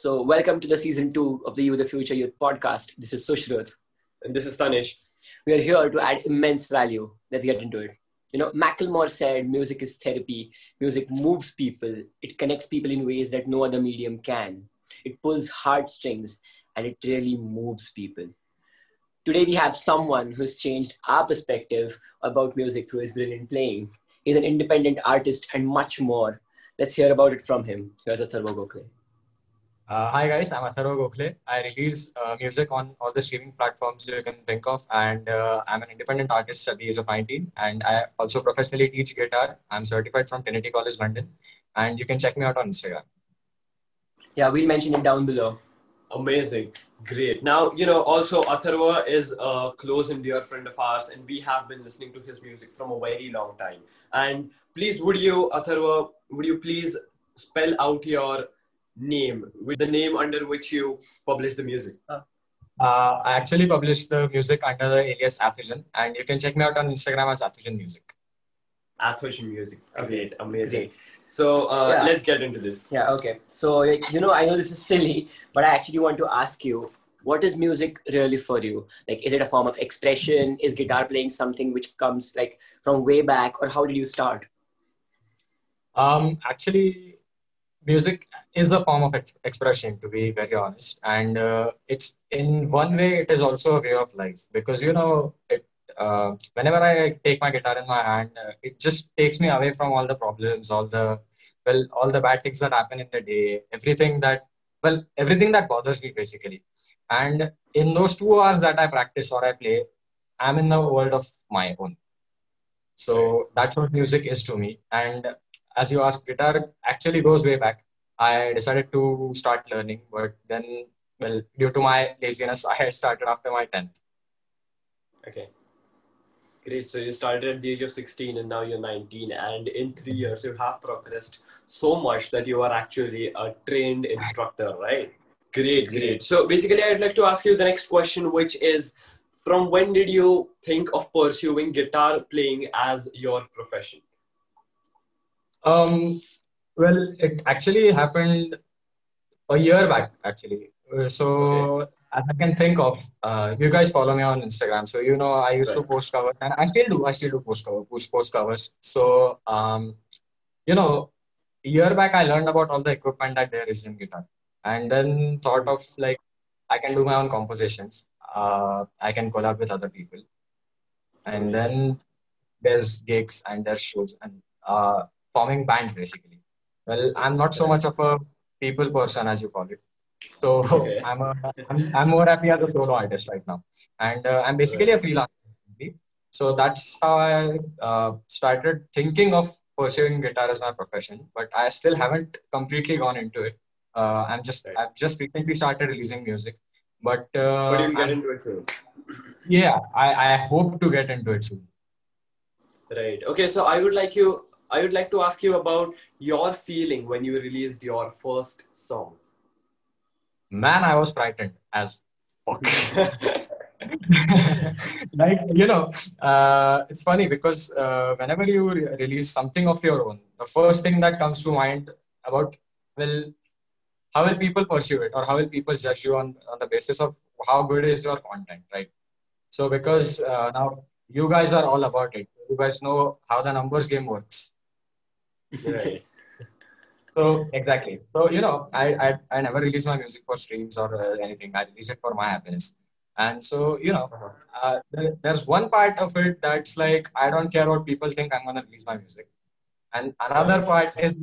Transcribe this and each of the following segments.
So, welcome to the season two of the You the Future Youth podcast. This is Sushrut. And this is Tanish. We are here to add immense value. Let's get into it. You know, Macklemore said music is therapy. Music moves people. It connects people in ways that no other medium can. It pulls heartstrings and it really moves people. Today, we have someone who's changed our perspective about music through his brilliant playing. He's an independent artist and much more. Let's hear about it from him. Here's Atharva Gokhale. Uh, hi guys, I'm Atharva Gokhale. I release uh, music on all the streaming platforms you can think of, and uh, I'm an independent artist at the age of 19. And I also professionally teach guitar. I'm certified from Trinity College London, and you can check me out on Instagram. Yeah, we'll mention it down below. Amazing. Great. Now, you know, also Atharva is a close and dear friend of ours, and we have been listening to his music from a very long time. And please, would you, Atharva, would you please spell out your name with the name under which you publish the music? Uh, I actually publish the music under the alias Athujan, and you can check me out on Instagram as Athujan Music. Athujan Music. Great. Amazing. Great. So uh, yeah. let's get into this. Yeah, okay. So, you know, I know this is silly, but I actually want to ask you what is music really for you? Like, is it a form of expression? Is guitar playing something which comes like from way back, or how did you start? Um, actually, music is a form of ex- expression, to be very honest, and uh, it's in one way it is also a way of life because you know it uh, whenever I take my guitar in my hand, uh, it just takes me away from all the problems, all the well, all the bad things that happen in the day, everything that well, everything that bothers me basically. And in those two hours that I practice or I play, I'm in the world of my own. So that's what music is to me. And as you asked, guitar actually goes way back. I decided to start learning, but then, well, due to my laziness, I had started after my 10th. Okay. Great. So you started at the age of 16 and now you're 19. And in three years, you have progressed so much that you are actually a trained instructor, right? Great, great. So basically, I'd like to ask you the next question, which is from when did you think of pursuing guitar playing as your profession? Um, well, it actually happened a year back, actually. So okay as I can think of, uh, you guys follow me on Instagram, so you know I used right. to post covers, and I still do. I still do post cover, post post covers. So um, you know, a year back I learned about all the equipment that there is in guitar, and then thought of like I can do my own compositions. Uh, I can collab with other people, and then there's gigs and there's shows and uh, forming band basically. Well, I'm not so much of a people person as you call it. So okay. I'm, a, I'm, I'm more happy as a solo artist right now, and uh, I'm basically a freelancer. So that's how I uh, started thinking of pursuing guitar as my profession, but I still haven't completely gone into it. Uh, I'm just right. I've just recently started releasing music, but uh, but you'll get into it soon. Yeah, I, I hope to get into it soon. Right. Okay. So I would like you. I would like to ask you about your feeling when you released your first song man, I was frightened as fuck. like you know, uh, it's funny because uh, whenever you re- release something of your own, the first thing that comes to mind about well, how will people pursue it or how will people judge you on on the basis of how good is your content, right? So because uh, now you guys are all about it, you guys know how the numbers game works. Right. So exactly. So you know, I, I I never release my music for streams or uh, anything. I release it for my happiness. And so you know, uh-huh. uh, there, there's one part of it that's like I don't care what people think. I'm gonna release my music. And another part is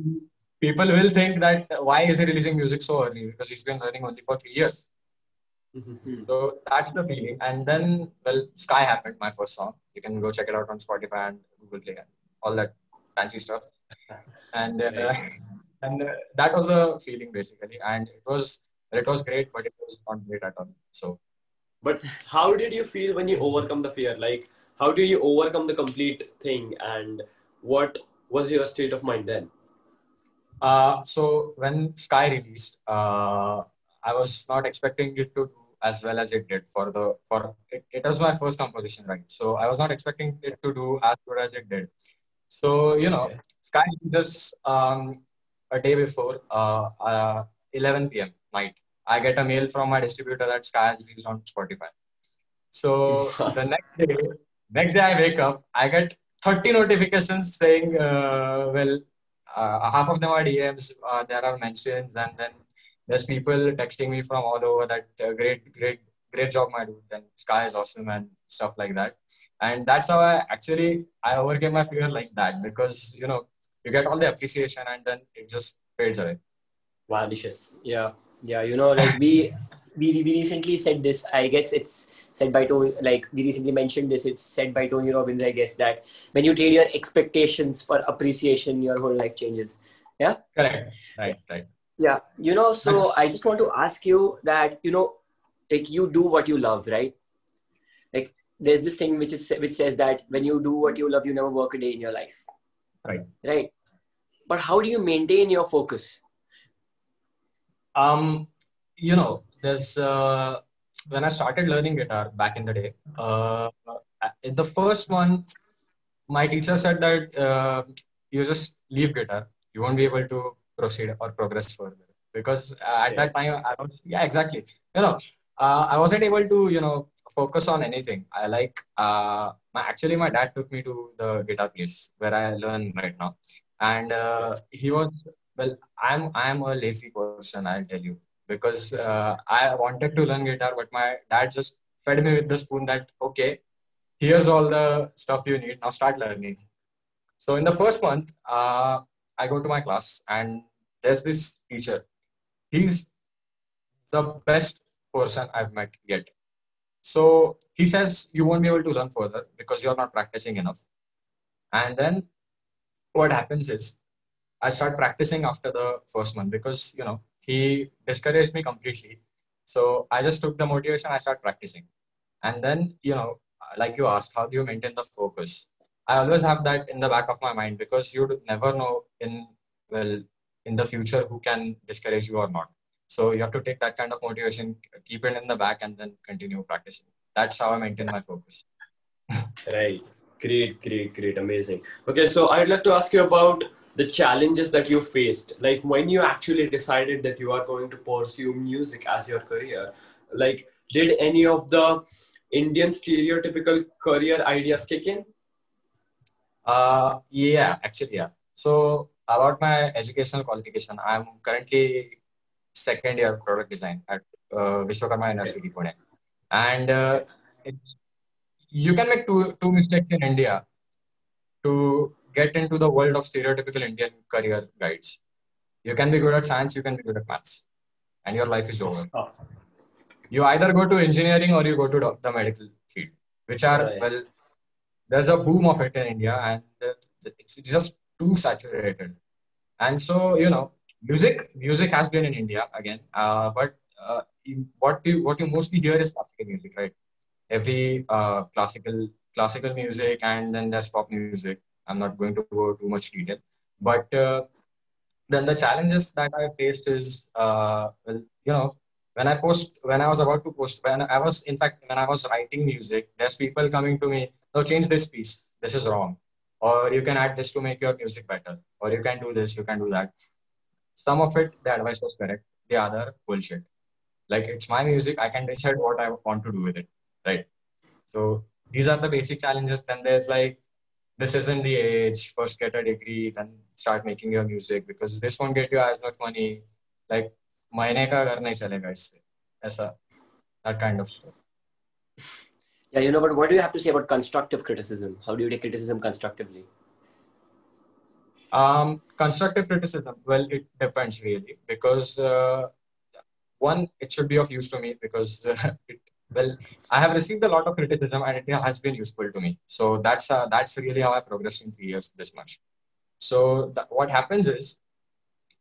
people will think that why is he releasing music so early because he's been learning only for three years. Mm-hmm. So that's the feeling. And then, well, Sky happened, my first song. You can go check it out on Spotify and Google Play and all that fancy stuff. And uh, and uh, that was the feeling basically. And it was it was great but it was not great at all. So but how did you feel when you overcome the fear? Like how do you overcome the complete thing? And what was your state of mind then? Uh, so when sky released uh, i was not expecting it to do as well as it did for the for it, it was my first composition right? So i was not expecting it to do as good as it did so you know okay. sky just um, a day before uh, uh, 11 p.m. night, I get a mail from my distributor that Sky has released on Spotify. So the next day, next day I wake up, I get 30 notifications saying, uh, well, uh, half of them are DMs, uh, there are mentions, and then there's people texting me from all over that uh, great, great, great job, my dude. Then Sky is awesome and stuff like that. And that's how I actually I overcame my fear like that because you know you get all the appreciation and then it just fades away. Vanishes. Yeah, yeah. You know, like we we, we recently said this. I guess it's said by Tony. Like we recently mentioned this. It's said by Tony Robbins. I guess that when you trade your expectations for appreciation, your whole life changes. Yeah. Correct. Right. Right. Yeah. You know. So I just want to ask you that you know, like you do what you love, right? Like there's this thing which is which says that when you do what you love, you never work a day in your life. Right. Right. But how do you maintain your focus? Um, you know, there's uh, when I started learning guitar back in the day. Uh, the first one, my teacher said that uh, you just leave guitar, you won't be able to proceed or progress further because uh, at that time I was yeah exactly you know uh, I wasn't able to you know focus on anything. I like uh, my actually my dad took me to the guitar place where I learn right now, and uh, he was well. I'm I'm a lazy person. I'll tell you because uh, I wanted to learn guitar, but my dad just fed me with the spoon that, okay, here's all the stuff you need. Now start learning. So in the first month, uh, I go to my class and there's this teacher. He's the best person I've met yet. So he says you won't be able to learn further because you're not practicing enough. And then what happens is I start practicing after the first month because you know he discouraged me completely. So I just took the motivation, I start practicing. And then, you know, like you asked, how do you maintain the focus? I always have that in the back of my mind because you never know in, well, in the future who can discourage you or not. So you have to take that kind of motivation, keep it in the back, and then continue practicing. That's how I maintain my focus. right. Great, great, great. Amazing. Okay, so I'd like to ask you about the challenges that you faced like when you actually decided that you are going to pursue music as your career like did any of the indian stereotypical career ideas kick in uh yeah actually yeah so about my educational qualification i'm currently second year product design at uh, Vishwakarma University Pune and uh, you can make two two mistakes in India to get into the world of stereotypical Indian career guides. You can be good at science, you can be good at maths, and your life is over. Oh. You either go to engineering or you go to the medical field, which are, right. well, there's a boom of it in India and it's just too saturated. And so, you know, music, music has been in India again, uh, but uh, what you what you mostly hear is classical music, right? Every uh, classical classical music, and then there's pop music, I'm not going to go too much detail. But uh, then the challenges that I faced is, uh, well, you know, when I post, when I was about to post, when I was, in fact, when I was writing music, there's people coming to me, no, change this piece. This is wrong. Or you can add this to make your music better. Or you can do this, you can do that Some of it, the advice was correct. The other, bullshit. Like, it's my music. I can decide what I want to do with it. Right. So these are the basic challenges. Then there's like, this isn't the age. First, get a degree, then start making your music because this won't get you as much money. Like महीने का घर नहीं चलेगा इससे ऐसा that kind of stuff. Yeah, you know, but what do you have to say about constructive criticism? How do you take criticism constructively? Um, constructive criticism. Well, it depends really because uh, one, it should be of use to me because uh, it well i have received a lot of criticism and it has been useful to me. So that's uh, that's really how i progressed in three years this much so th- what happens is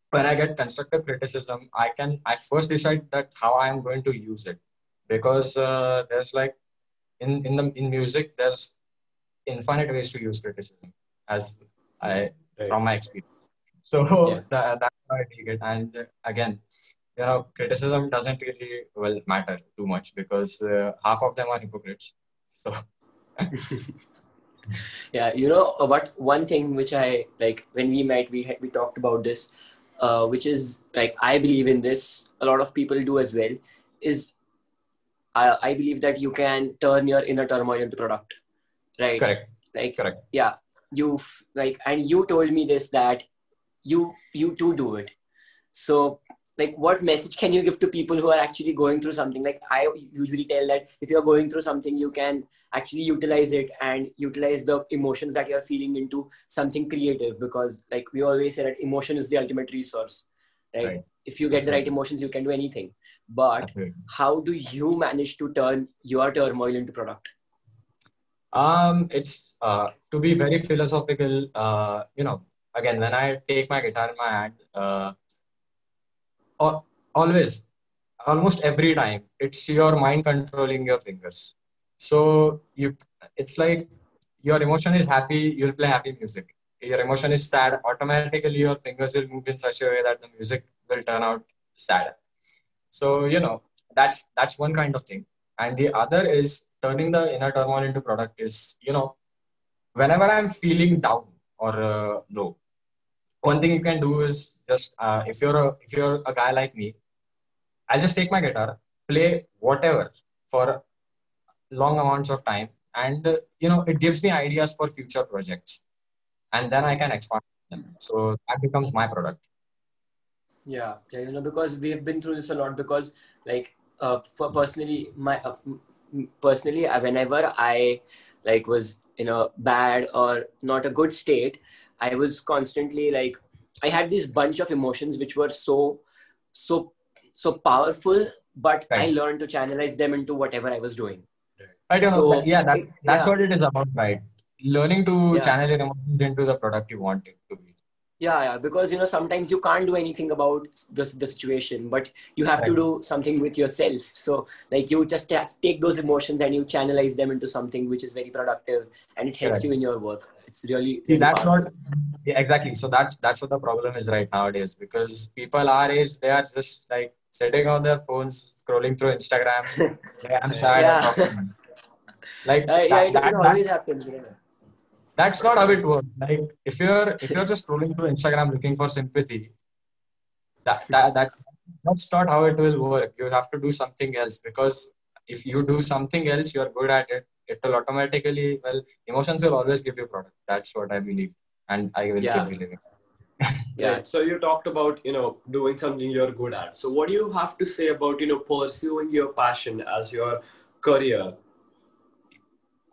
when i get constructive criticism i can i first decide that how i am going to use it. Because uh, there's like in in the in music there's infinite ways to use criticism as i right. from my experience so yeah. that, that's how i take it and uh, again you know criticism doesn't really well matter too much because uh, half of them are hypocrites so yeah you know what one thing which i like when we met we had, we talked about this uh, which is like I believe in this. A lot of people do as well. Is I, I believe that you can turn your inner turmoil into product, right? Correct. Like Correct. yeah, you like, and you told me this that you you too do it. So like what message can you give to people who are actually going through something? Like i usually tell that if you're going through something you can actually utilize it and utilize the emotions that you're feeling into something creative because like we always say that emotion is the ultimate resource right, Right. if you get the right emotions you can do anything. But how do you manage to turn your turmoil into product? Um, it's uh, to be very philosophical. Uh, you know, again, when I take my guitar in my hand, uh, al- always, almost every time, it's your mind controlling your fingers. So you, it's like your emotion is happy, you'll play happy music. Your emotion is sad, automatically your fingers will move in such a way that the music will turn out sad. So you know, that's that's one kind of thing and the other is turning the inner turmoil into product is you know whenever i'm feeling down or uh, low one thing you can do is just uh, if you're a if you're a guy like me i'll just take my guitar play whatever for long amounts of time and uh, you know it gives me ideas for future projects and then i can expand them. So that becomes my product. Yeah yeah you know because we've been through this a lot because like uh, for personally my uh, personally uh, whenever i like was in a bad or not a good state i was constantly like i had this bunch of emotions which were so so so powerful but i learned to channelize them into whatever i was doing I don't know. So, but yeah, that, that's yeah. what it is about, right? Learning to Yeah. channel your emotions into the product you want it to be. Yeah yeah because you know sometimes you can't do anything about the, the situation but you have to do something with yourself so like you just ta- take those emotions and you channelize them into something which is very productive and it helps Correct. you in your work it's really, See, that's powerful. not yeah, exactly. So that's that's what the problem is right nowadays because people our age they are just like sitting on their phones scrolling through Instagram. Yeah, I'm tired Yeah. of. Like Uh, yeah that, it, that, it that- happens know. That's not how it works. Like if you're if you're just scrolling through Instagram looking for sympathy, that that, that that's not how it will work. You have to do something else because if you do something else, you're good at it. It will automatically well, emotions will always give you product. That's what I believe, and I will Yeah. keep believing. yeah Right. So you talked about you know doing something you're good at. So what do you have to say about you know pursuing your passion as your career?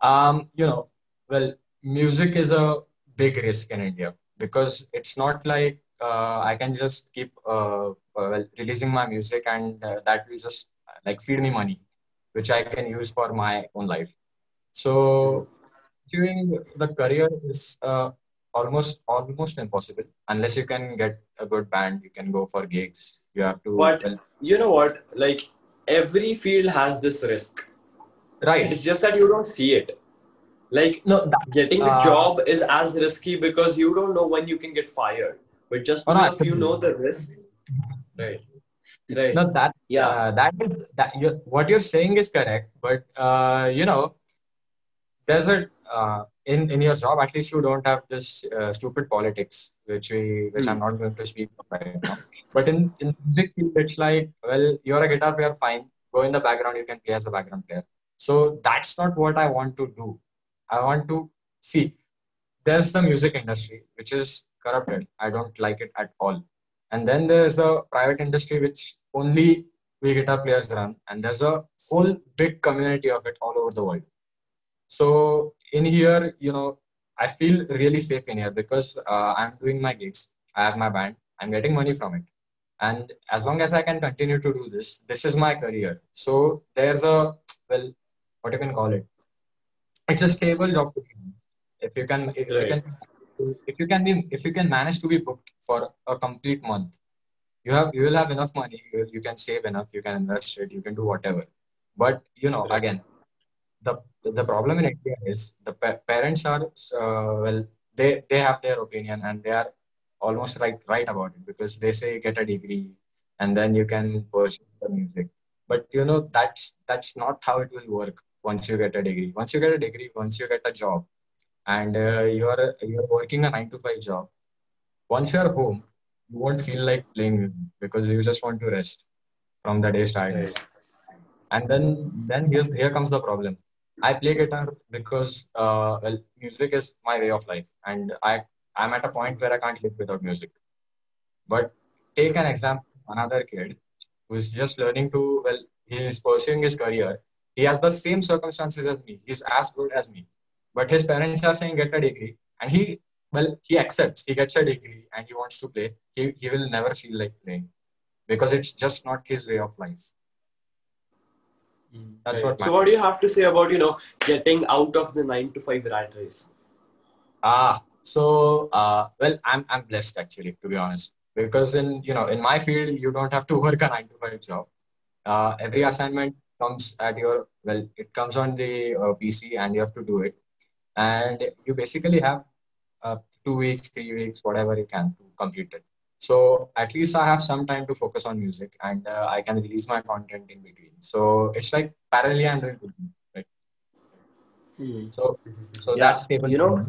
Um, you know, well, music is a big risk in India because it's not like uh, I can just keep uh, uh, releasing my music and uh, that will just like feed me money, which I can use for my own life. So doing the career is uh, almost almost impossible unless you can get a good band. You can go for gigs. You have to But- well, You know what? Like every field has this risk. right. It's just that you don't see it. Like No, getting a Uh, job is as risky because you don't know when you can get fired. But just Oh, because you know the risk, right? Right. No, that Yeah. uh, that is that you what you're saying is correct, but uh, you know, there's a uh, in in your job at least you don't have this uh, stupid politics, which we which I'm not going to speak right now. But in in music, it's like well, you're a guitar player, fine. Go in the background, you can play as a background player. So that's not what I want to do. I want to see. There's the music industry, which is corrupted. I don't like it at all. And then there's the private industry, which only we guitar players run. And there's a whole big community of it all over the world. So in here, you know, I feel really safe in here because uh, I'm doing my gigs. I have my band. I'm getting money from it. And as long as I can continue to do this, this is my career. So there's a, well, what you can call it. It's a stable job to be in. If you can, if you can if you can be if you can manage to be booked for a complete month you have you will have enough money you, will- you can save enough you can invest it you can do whatever but you know Right. again the the problem in india is the pa- parents are uh, well they they have their opinion and they are almost right right about it because they say get a degree and then you can pursue the music but you know that's that's not how it will work once you get a degree once you get a degree once you get a job and uh, you're you're working a nine to five job. Once you're home, you won't feel like playing because you just want to rest from the day's tiredness. And then then here's here comes the problem. I play guitar because uh, well, music is my way of life, and I I'm at a point where I can't live without music. But take an example, another kid who's just learning to well, he's pursuing his career. He has the same circumstances as me. He's as good as me, but his parents are saying get a degree, and he well he accepts. He gets a degree and he wants to play. He he will never feel like playing because it's just not his way of life. That's Right. what. So, what do you have to say about you know getting out of the nine to five rat race? Ah, so uh, well, I'm I'm blessed actually, to be honest, because in you know in my field you don't have to work a nine to five job. Uh, every assignment comes at your well, it comes on the uh, PC and you have to do it, and you basically have uh, two weeks, three weeks, whatever you can to complete it. So at least I have some time to focus on music, and uh, I can release my content in between. So it's like parallelly I'm doing two things, right? Hmm. So so Yeah, that's you know,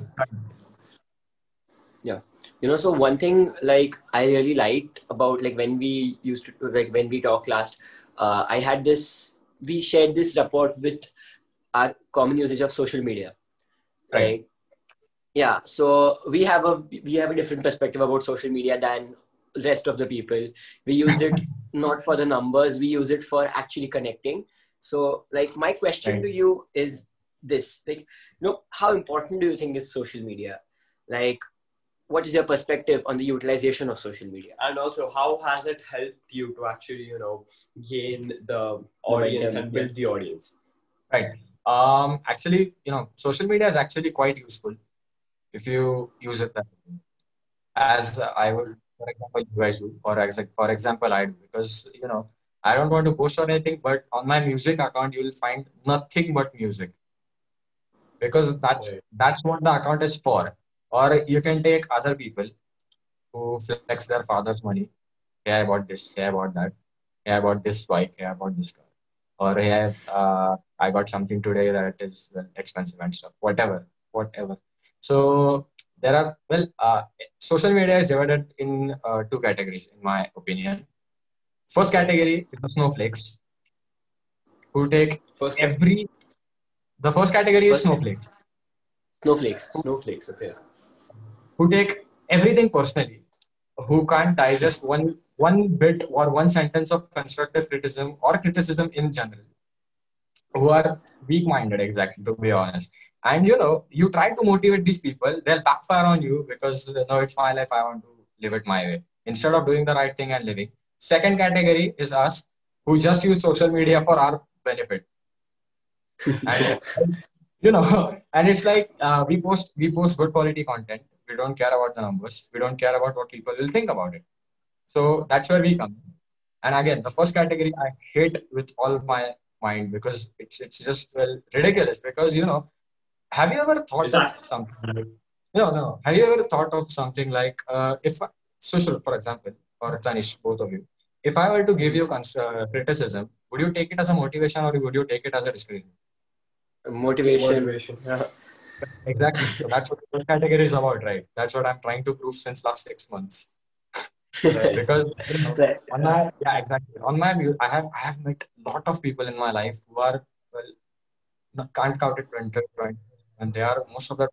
Yeah. you know so one thing like i really liked about like when we used to like when we talked last uh, i had this we shared this report with our common usage of social media right, Right. yeah so we have a we have a different perspective about social media than rest of the people we use it not for the numbers we use it for actually connecting so like my question Right. to you is this like you know how important do you think is social media like what is your perspective on the utilization of social media And also, how has it helped you to actually you know gain the audience and build the audience? Right. Um, actually, you know, social media is actually quite useful if you use it that way. As I would, for example, you I do, or as for example, I do, because you know, I don't want to post on anything, but on my music account, you will find nothing but music because that that's what the account is for. Or you can take other people who flex their father's money. Hey, I bought this. Hey, I bought that. Hey, I bought this bike. Hey, I bought this car. Or hey, uh, I got something today that is well, expensive and stuff. Whatever, whatever. So there are well, uh, social media is divided in uh, two categories, in my opinion. First category is the snowflakes, who take First, every. The first category is First- snowflakes, snowflakes snowflakes. Okay. Who take everything personally, who can't digest one one bit or one sentence of constructive criticism or criticism in general, who are weak-minded, exactly, to be honest. And you know, you try to motivate these people, they'll backfire on you because you no, it's my life, I want to live it my way. Instead of doing the right thing and living. Second category is us who just use social media for our benefit. and you know, and it's like uh, we post we post good quality content. We don't care about the numbers. We don't care about what people will think about it. So that's where we come. And again, the first category I hate with all my mind because it's it's just well ridiculous. Because you know, have you ever thought of something? Like, no, no. Have you ever thought of something like uh, if Sushrut, for example, or Tanish, both of you, if I were to give you cons- uh, criticism, would you take it as a motivation or would you take it as a discouragement? motivation, Motivation. Yeah. Exactly. So that's what the category is about, right? That's what I'm trying to prove since last six months. because you know, Right. on my yeah exactly on my view, I have I have met a lot of people in my life who are well not, can't count it 20, 20 and they are most of the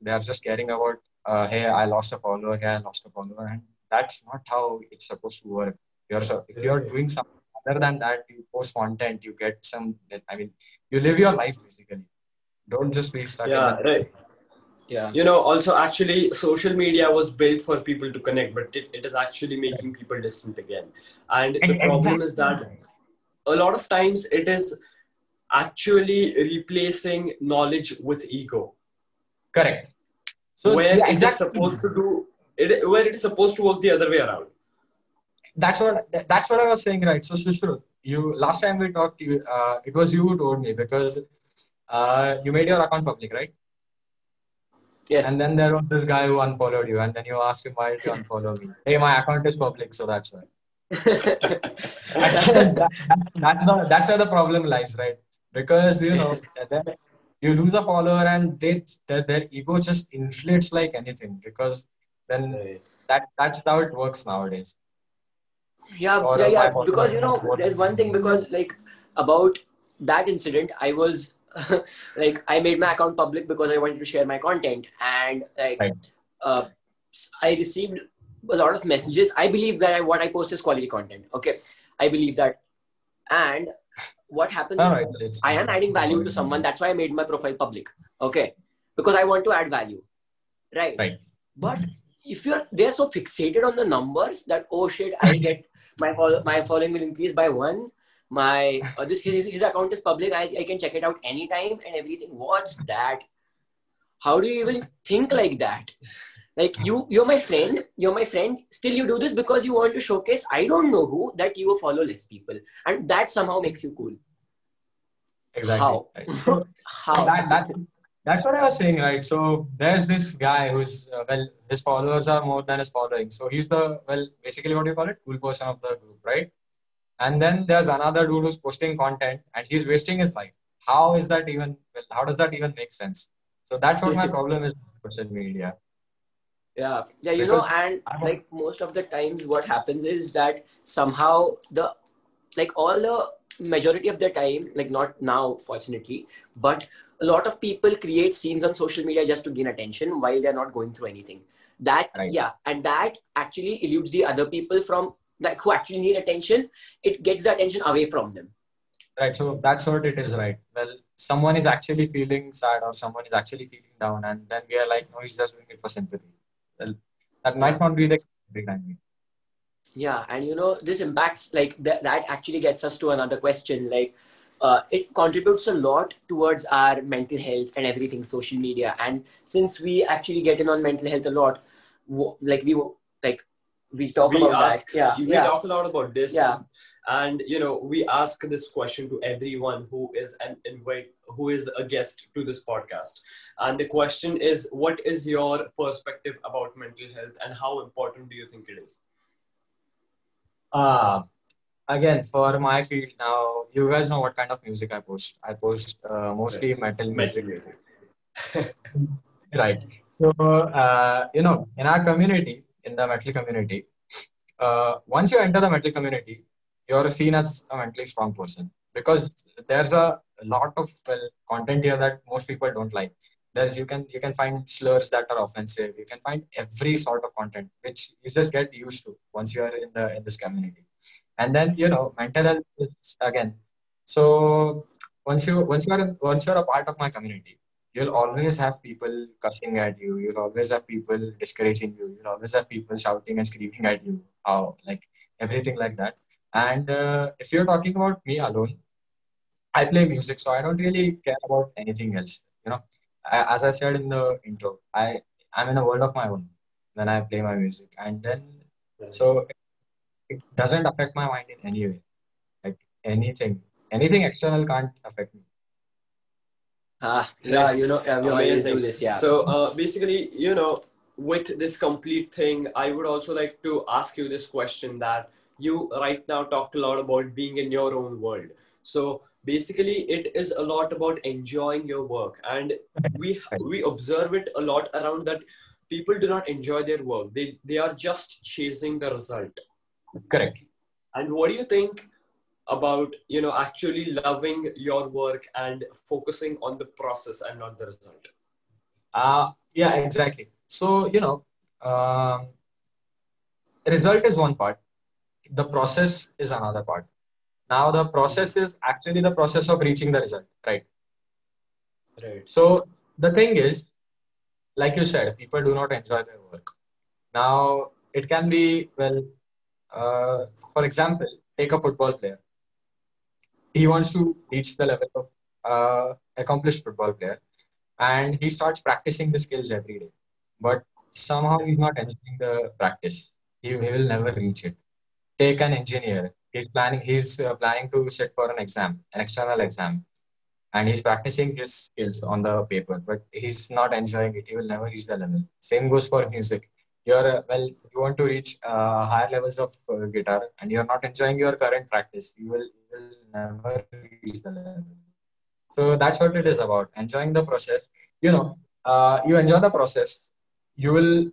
they are just caring about uh, hey I lost a follower hey I lost a follower and that's not how it's supposed to work. You're so, if you're doing something other than that, you post content, you get some. I mean, you live your life basically. Don't just be stuck. Yeah. in Right. yeah You know, also actually, social media was built for people to connect, but it, it is actually making people distant again. And the Ex- problem is that a lot of times it is actually replacing knowledge with ego, Correct. So where yeah, it is supposed to do it, where it is supposed to work the other way around. That's what that's what I was saying, right? So Sushrut, you last time we talked, to you uh, it was you who told me because uh, you made your account public, right? yes And then there was this guy who unfollowed you, and then you asked him why did you unfollow me? Hey, my account is public, so that's why. that, that- that's, the, that's where the problem lies, right? Because you know, you lose a follower and they their, their ego just inflates like anything. Because then that that's how it works nowadays. yeah Or yeah, yeah because you know there's one thing because like about that incident i was like i made my account public because i wanted to share my content and like Right. uh, i received a lot of messages i believe that I, what i post is quality content okay i believe that and what happens No, is no, it- it's- I am adding value to someone. That's why I made my profile public. Okay. Because I want to add value. Right. Right. But if you're they're so fixated on the numbers that oh shit, I get my follow, my following will increase by one. My uh, this his, his account is public. I, I can check it out anytime and everything. What's that? How do you even think like that? Like you, you're my friend. You're my friend. Still, you do this because you want to showcase. I don't know who that you follow less people, and that somehow makes you cool. Exactly. How? So How? that, that, that's what I was saying, right? So there's this guy who's, uh, well, his followers are more than his following. So he's the, well, basically what do you call it? Cool person of the group, right? And then there's another dude who's posting content and he's wasting his life. How is that even, how does that even make sense? So that's what my problem is with social media. Yeah, yeah, you know, and I'm- like most of the times, what happens is that somehow the like all the majority of the time, like not now, fortunately, but a lot of people create scenes on social media just to gain attention while they're not going through anything. That Right. yeah, and that actually eludes the other people from like who actually need attention. It gets the attention away from them. Right. So that's what it is, right? Well, someone is actually feeling sad or someone is actually feeling down, and then we are like, no, he's just doing it for sympathy. Well, that might not be the time. Yeah, and you know, this impacts like that, that actually gets us to another question. Like, uh, it contributes a lot towards our mental health and everything, social media. And since we actually get in on mental health a lot, w- like we w- like we talk we about ask, that. Yeah, we yeah, talk a lot about this. Yeah. And you know, we ask this question to everyone who is an invite, who is a guest to this podcast. And the question is, what is your perspective about mental health, and how important do you think it is? Uh, again, for my field now, you guys know what kind of music I post. I post uh, mostly metal music. music. Right. So, uh, you know, in our community, in the metal community, uh, once you enter the metal community, you're seen as a mentally strong person because there's a lot of well, content here that most people don't like. There's you can you can find slurs that are offensive. You can find every sort of content which you just get used to once you are in the in this community. And then you know mental health is again. So once you once you are once you're a part of my community, you'll always have people cussing at you. You'll always have people discouraging you. You'll always have people shouting and screaming at you. How like everything like that. And uh, if you're talking about me alone, I play music, so I don't really care about anything else. You know, I, as I said in the intro, I I'm in a world of my own when I play my music, and then so it, it doesn't affect my mind in any way. Like anything, anything external can't affect me. Ah, yeah, you know, yeah, Amazing. do this. Yeah. So uh, basically, you know, with this complete thing, I would also like to ask you this question that you right now talked a lot about being in your own world. So basically, it is a lot about enjoying your work, and we we observe it a lot around that people do not enjoy their work. They they are just chasing the result. Correct. And what do you think about you know actually loving your work and focusing on the process and not the result? Uh, yeah, exactly. So, you know, um, result is one part, the process is another part. Now, the process is actually the process of reaching the result, right? Right. So, the thing is, like you said, people do not enjoy their work. Now, it can be, well, uh, for example, take a football player. He wants to reach the level of uh, accomplished football player and he starts practicing the skills every day. But somehow he's not enjoying the practice. He, he will never reach it. Take an engineer. He's planning. He's uh, planning to sit for an exam, an external exam, and he's practicing his skills on the paper. But he's not enjoying it. He will never reach the level. Same goes for music. You're uh, well. You want to reach uh, higher levels of uh, guitar, and you're not enjoying your current practice. You will, will never reach the level. So that's what it is about. Enjoying the process. You know, uh, you enjoy the process. You will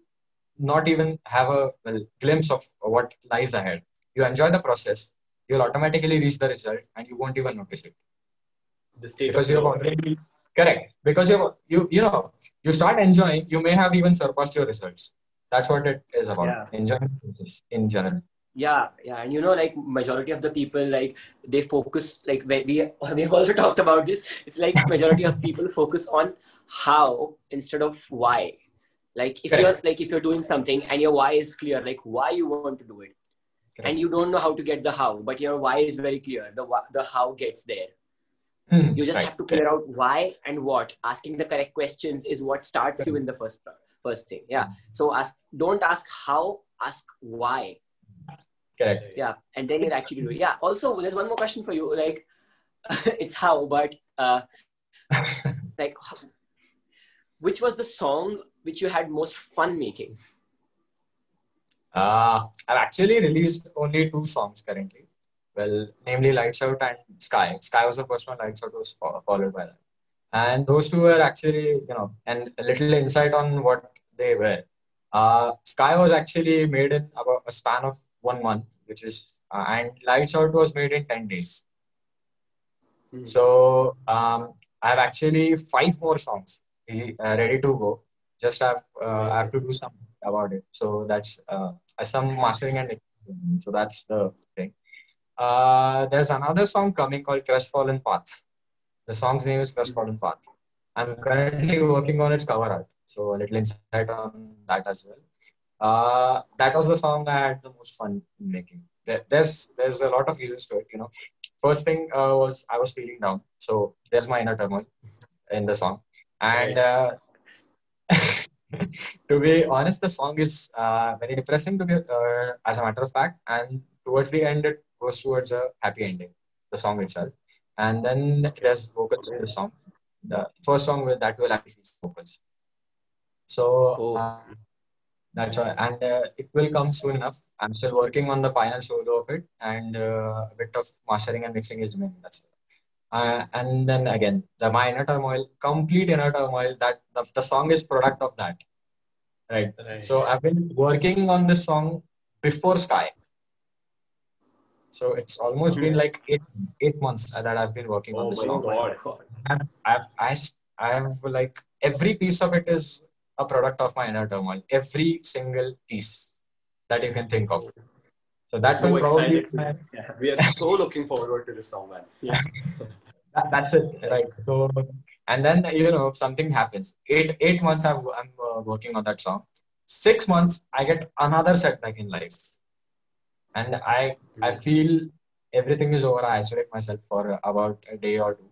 not even have a well, glimpse of what lies ahead. You enjoy the process, you'll automatically reach the result, and you won't even notice it The state because you're already correct. Because you you you know you start enjoying, you may have even surpassed your results. That's what it is about. Yeah. Enjoying in general. Yeah yeah. And you know like majority of the people like they focus like we we've also talked about this. It's like majority of people focus on how instead of why. Like if Correct. you're like if you're doing something and your why is clear like why you want to do it. Correct. and you don't know how to get the how but your why is very clear. The the how gets there. Hmm, you just right. have to clear out why and what. Asking the correct questions is what starts you in the first first thing. Yeah. So ask don't ask how ask why Correct. yeah and then you'll actually do it yeah also there's one more question for you like it's how but uh like which was the song which you had most fun making Uh, I've actually released only two songs currently. Well, namely Lights Out and Sky. Sky was the first one, Lights Out was fo- followed by that. And those two were actually, you know, and a little insight on what they were. Uh, Sky was actually made in about a span of one month, which is, uh, and Lights Out was made in 10 days. Hmm. So um, I have actually five more songs uh, ready to go. Just have uh, I have to do something about it. So that's uh, some mastering and so that's the thing. Uh, there's another song coming called Crestfallen Path. The song's name is Crestfallen Path. I'm currently working on its cover art, so a little insight on that as well. Uh, that was the song I had the most fun making. There's there's a lot of reasons to it. You know, first thing uh, was I was feeling down, so there's my inner turmoil in the song, and uh, to be honest, the song is uh, very depressing to be, uh, as a matter of fact, and towards the end, it goes towards a happy ending. The song itself, and then there's vocals in the song. The first song with that will actually vocals. So Oh. uh, that's why, and uh, it will come soon enough. I'm still working on the final solo of it, and uh, a bit of mastering and mixing is remaining. That's it. Uh, and then again, the my inner turmoil, complete inner turmoil. That the, the song is product of that, right? Right. So I've been working on this song before Sky. So it's almost been like eight eight months that I've been working on Oh this my song. God. And I've, I, s- I have like every piece of it is a product of my inner turmoil. Every single piece that you can think of. So that's So will probably excited. my, yeah We are so looking forward to this song, man. that, that's it, right? So and then you know something happens. Eight eight months I've, I'm uh, working on that song. Six months I get another setback in life, and I I feel everything is over. I isolate myself for about a day or two.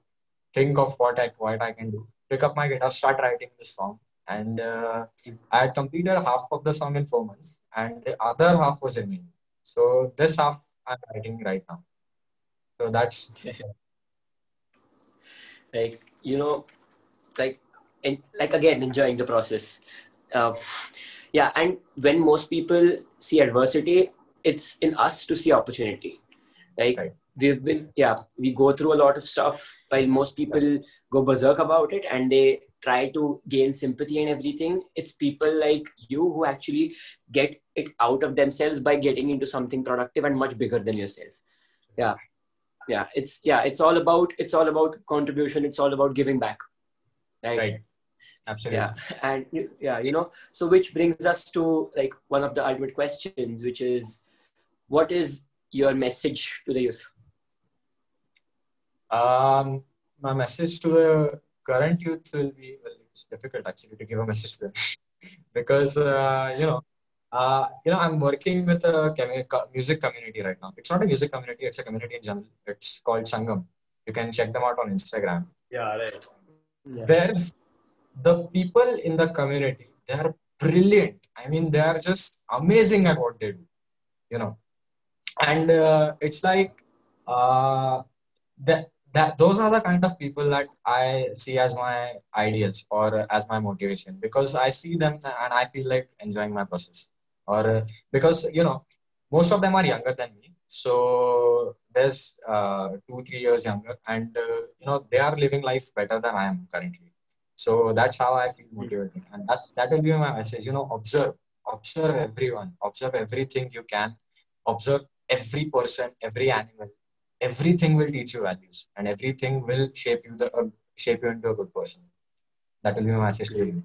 Think of what I what I can do. Pick up my guitar, start writing this song, and uh, I had completed half of the song in four months, and the other half was remaining. So this half I'm writing right now. So that's like you know like and like again enjoying the process um, yeah and when most people see adversity it's in us to see opportunity like Right. we've been yeah we go through a lot of stuff while most people go berserk about it and they try to gain sympathy and everything it's people like you who actually get it out of themselves by getting into something productive and much bigger than yourself. Yeah. Yeah it's yeah it's all about it's all about contribution it's all about giving back. Right, right. Absolutely. yeah. And you- yeah you know so which brings us to like one of the ultimate questions which is what is your message to the youth? Um, my message to the current youth will be well, it's difficult actually to give a message to them because uh, you know, uh, you know, I'm working with a music community right now. It's not a music community; it's a community in general. It's called Sangam. You can check them out on Instagram. Yeah, right. There's the people in the community. They are brilliant. I mean, they are just amazing at what they do. You know, and uh, it's like uh, that that those are the kind of people that I see as my ideals or as my motivation because I see them and I feel like enjoying my process. Or because you know most of them are younger than me. So there's uh, two three years younger and uh, you know they are living life better than I am currently. So that's how I feel motivated and that that will be my message. You know observe observe everyone, observe everything you can, observe every person, every animal. Everything will teach you values, and everything will shape you the uh, shape you into a good person. That will be my message to you.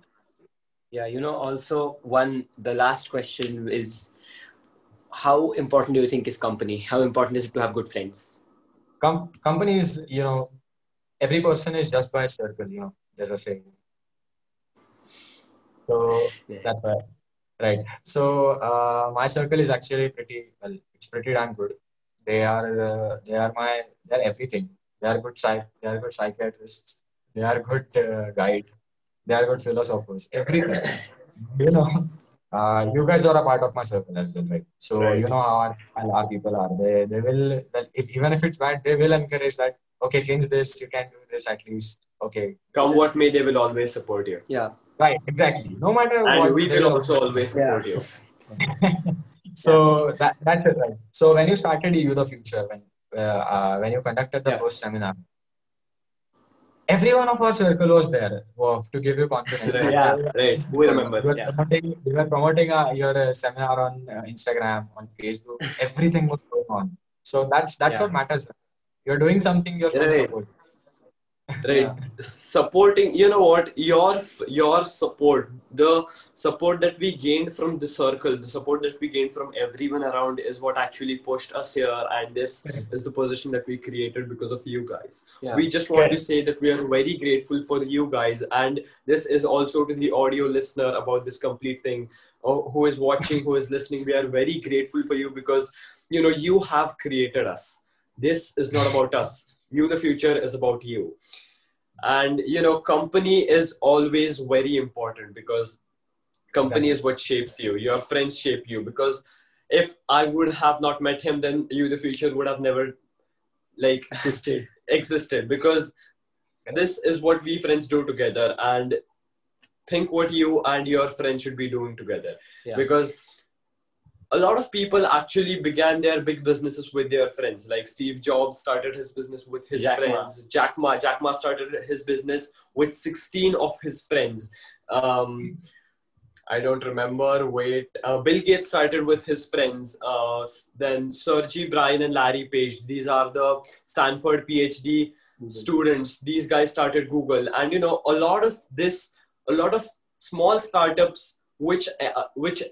Yeah, you know, also one the last question is how important do you think is company? How important is it to have good friends? Com- companies, you know, every person is just by a circle, you know, there's a saying. So Yeah. that's right. Right. So uh, my circle is actually pretty well. It's pretty damn good. They are uh, they are my they are everything. They are good psych. They are good psychiatrists. They are good uh, guide. They are good philosophers. Everything. you know. Uh, you guys are a part of my circle as well, right? So Right. you know how our, our people are. They they will if even if it's bad, they will encourage that. Okay, change this. You can do this at least. Okay, Come Yes. what may, they will always support you. Yeah. right, exactly. No matter what. And we will will- also always support you. so that that's it, right? So when you started You the Future, when uh, uh, when you conducted the Yeah. first seminar, every one of our circle was there uh, to give you confidence. Right. Yeah. Right. We remember. You were Yeah. promoting, you were promoting uh, your uh, seminar on uh, Instagram, on Facebook. Everything was going on. So that's that's Yeah. what matters. You're doing something you're Right. support. Right. Supporting you know what? Your your support the support that we gained from the circle the support that we gained from everyone around is what actually pushed us here and this is the position that we created because of you guys. Yeah. we just want to say that we are very grateful for you guys and this is also to the audio listener about this complete thing or who is watching who is listening. We are very grateful for you because you know you have created us. This is not about us you the future is about you. And you know company is always very important because company is what shapes you. Your friends shape you. Because if i would have not met him then you the future would have never like existed. existed. Because this is what we friends do together and think what you and your friends should be doing together. Yeah. because a lot of people actually began their big businesses with their friends like steve jobs started his business with his Jack Ma. friends jack ma jack ma started his business with 16 of his friends um, I don't remember. Wait, uh, Bill Gates started with his friends. Uh, then Sergey Brin and Larry Page. These are the Stanford PhD students. These guys started Google, and you know a lot of this, a lot of small startups which uh, which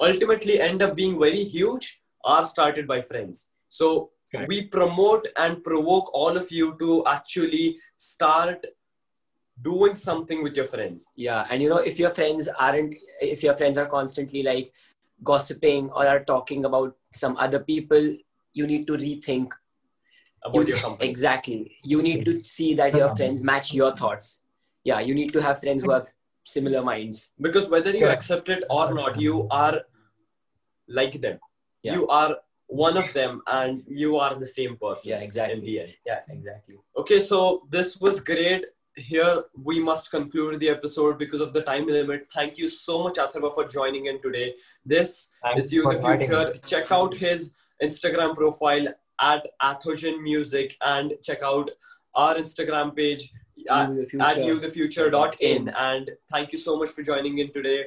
ultimately end up being very huge are started by friends. So Correct. we promote and provoke all of you to actually start doing something with your friends. Yeah, and you know, if your friends aren't, if your friends are constantly like gossiping or are talking about some other people, you need to rethink. about You- your company. Exactly. You need to see that your friends match your thoughts. Yeah, you need to have friends who have similar minds. Because whether you Correct. accept it or not, you are like them. Yeah. You are one of them and you are the same person Yeah, exactly. in the end. Yeah, exactly. Okay, so this was great. Here we must conclude the episode because of the time limit. Thank you so much, Atharva, for joining in today. This Thanks is you for the future. Check out his Instagram profile at Athogen Music and check out our Instagram page at, You, the at future. youthefuture.in. And thank you so much for joining in today.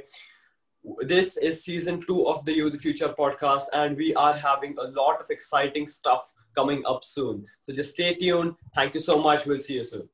This is season two of the You the Future podcast, and we are having a lot of exciting stuff coming up soon. So just stay tuned. Thank you so much. We'll see you soon.